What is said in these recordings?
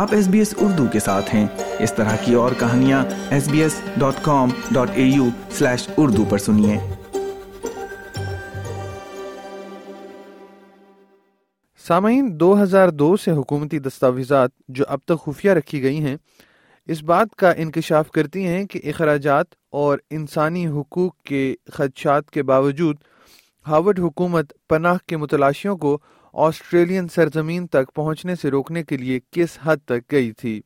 آپ S B S Urdu کے ساتھ ہیں اس طرح کی اور کہانیاں S B S dot com dot A U slash Urdu پر سنیے سامعین دو ہزار دو سے حکومتی دستاویزات جو اب تک خفیہ رکھی گئی ہیں اس بات کا انکشاف کرتی ہیں کہ اخراجات اور انسانی حقوق کے خدشات کے باوجود ہاورڈ حکومت پناہ کے متلاشیوں کو آسٹریلین سرزمین تک پہنچنے سے روکنے کے لیے کس حد تک گئی تھی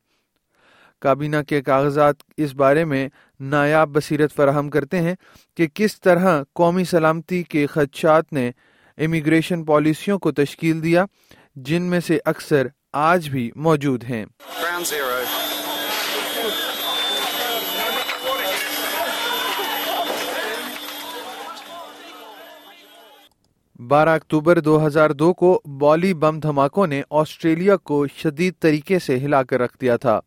کابینہ کے کاغذات اس بارے میں نایاب بصیرت فراہم کرتے ہیں کہ کس طرح قومی سلامتی کے خدشات نے امیگریشن پالیسیوں کو تشکیل دیا جن میں سے اکثر آج بھی موجود ہیں بارہ اکتوبر دو ہزار دو کو بالی بم دھماکوں نے آسٹریلیا کو شدید طریقے سے ہلا کر رکھ دیا تھا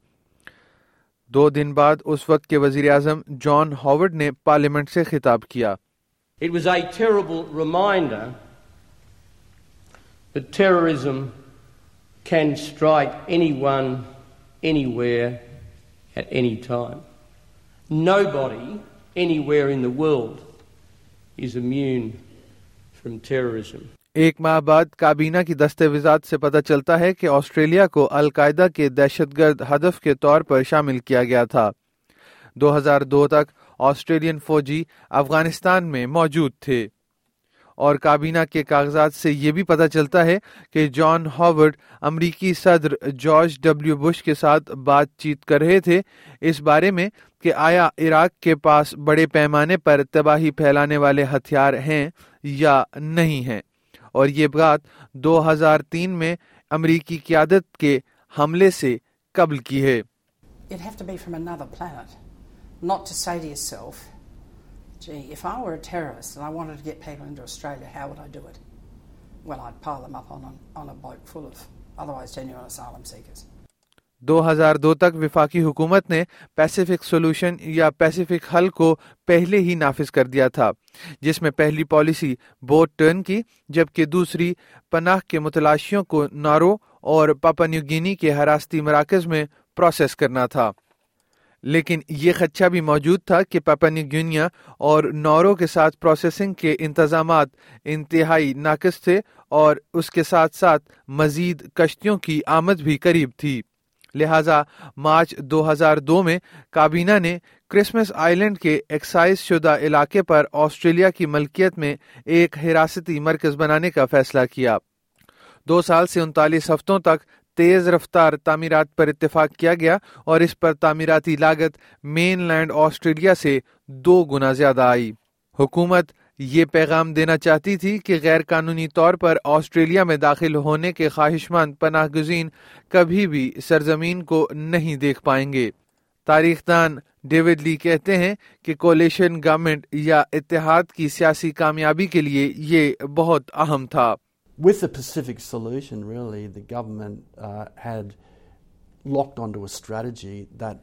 دو دن بعد اس وقت کے وزیر اعظم جان ہاورڈ نے پارلیمنٹ سے خطاب کیا It was a terrible reminder that terrorism can strike anyone, anywhere, at any time. Nobody, anywhere in the world, is immune ایک ماہ بعد کابینہ کی دستاویزات سے پتہ چلتا ہے کہ آسٹریلیا کو القاعدہ کے دہشت گرد ہدف کے طور پر شامل کیا گیا تھا دو ہزار دو تک آسٹریلین فوجی افغانستان میں موجود تھے اور کابینہ کے کاغذات سے یہ بھی پتا چلتا ہے کہ جان ہاورڈ امریکی صدر جارج ڈبلیو کے ساتھ بات چیت کر رہے تھے اس بارے میں کہ آیا عراق کے پاس بڑے پیمانے پر تباہی پھیلانے والے ہتھیار ہیں یا نہیں ہیں اور یہ بات دو ہزار تین میں امریکی قیادت کے حملے سے قبل کی ہے gee, if I were a terrorist and I wanted to get people into Australia, how would I do it? Well, I'd pile them up on a, on a boat full of otherwise genuine asylum seekers. دو ہزار دو تک وفاقی حکومت نے Pacific solution یا Pacific حل کو پہلے ہی نافذ کر دیا تھا جس میں پہلی پالیسی بوٹ ٹرن کی جبکہ دوسری پناہ کے متلاشیوں کو نارو اور پاپا نیو گینی کے حراستی مراکز میں پروسیس کرنا تھا لیکن یہ خدشہ بھی موجود تھا کہ پاپا گونیا اور نورو کے ساتھ پروسیسنگ کے انتظامات انتہائی ناقص تھے اور اس کے ساتھ ساتھ مزید کشتیوں کی آمد بھی قریب تھی لہذا مارچ دو ہزار دو میں کابینہ نے کرسمس آئی لینڈ کے ایکسائز شدہ علاقے پر آسٹریلیا کی ملکیت میں ایک حراستی مرکز بنانے کا فیصلہ کیا دو سال سے انتالیس ہفتوں تک تیز رفتار تعمیرات پر اتفاق کیا گیا اور اس پر تعمیراتی لاگت مین لینڈ آسٹریلیا سے دو گنا زیادہ آئی حکومت یہ پیغام دینا چاہتی تھی کہ غیر قانونی طور پر آسٹریلیا میں داخل ہونے کے خواہش مند پناہ گزین کبھی بھی سرزمین کو نہیں دیکھ پائیں گے تاریخ دان ڈیوڈ لی کہتے ہیں کہ کولیشن گورنمنٹ یا اتحاد کی سیاسی کامیابی کے لیے یہ بہت اہم تھا With the Pacific Solution, really, the government uh, had locked onto a strategy that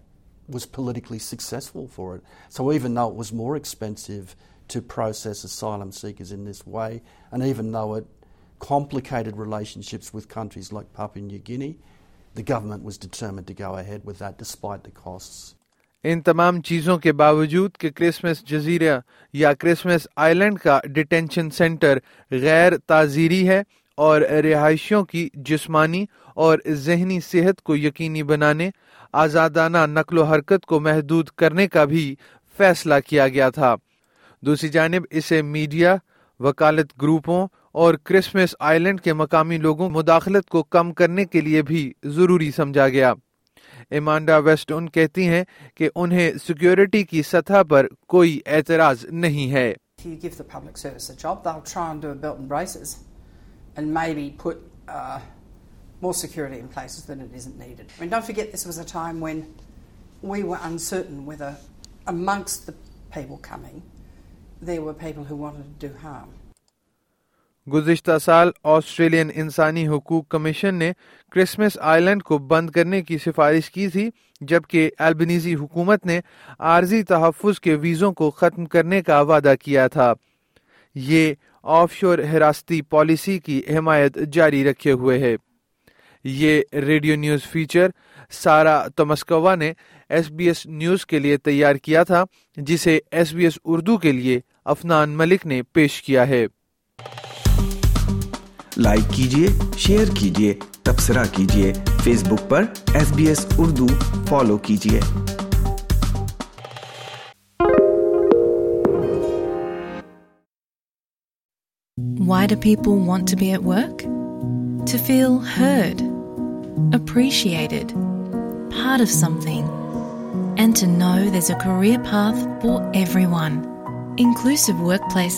was politically successful for it. So even though it was more expensive to process asylum seekers in this way, and even though it complicated relationships with countries like Papua New Guinea, the government was determined to go ahead with that despite the costs. ان تمام چیزوں کے باوجود کہ Christmas جزیرہ یا Christmas آئی land کا detention centre غیر تعزیری ہے اور رہائشیوں کی جسمانی اور ذہنی صحت کو یقینی بنانے آزادانہ نقل و حرکت کو محدود کرنے کا بھی فیصلہ کیا گیا تھا دوسری جانب اسے میڈیا وکالت گروپوں اور کرسمس آئلینڈ کے مقامی لوگوں مداخلت کو کم کرنے کے لیے بھی ضروری سمجھا گیا ایمانڈا ویسٹ ان کہتی ہیں کہ انہیں سیکیورٹی کی سطح پر کوئی اعتراض نہیں ہے people coming their way people who want to do harm گزشتہ سال آسٹریلین انسانی حقوق کمیشن نے کرسمس آئی لینڈ کو بند کرنے کی سفارش کی تھی جبکہ البنیزی حکومت نے عارضی تحفظ کے ویزوں کو ختم کرنے کا وعدہ کیا تھا یہ آف شور حراستی پالیسی کی حمایت جاری رکھے ہوئے ہے یہ ریڈیو نیوز فیچر سارا تمسکوا نے ایس بی ایس نیوز کے لیے تیار کیا تھا جسے ایس بی ایس اردو کے لیے افنان ملک نے پیش کیا ہے لائک کیجیے شیئر کیجیے تبصرہ کیجیے فیس بک پر S B S Urdu follow کیجیے why do people want to be at work to feel heard appreciated hard of something and to know this a career path for everyone make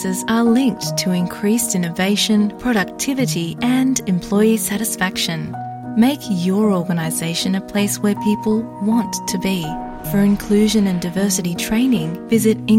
your organisation people want to be for inclusion training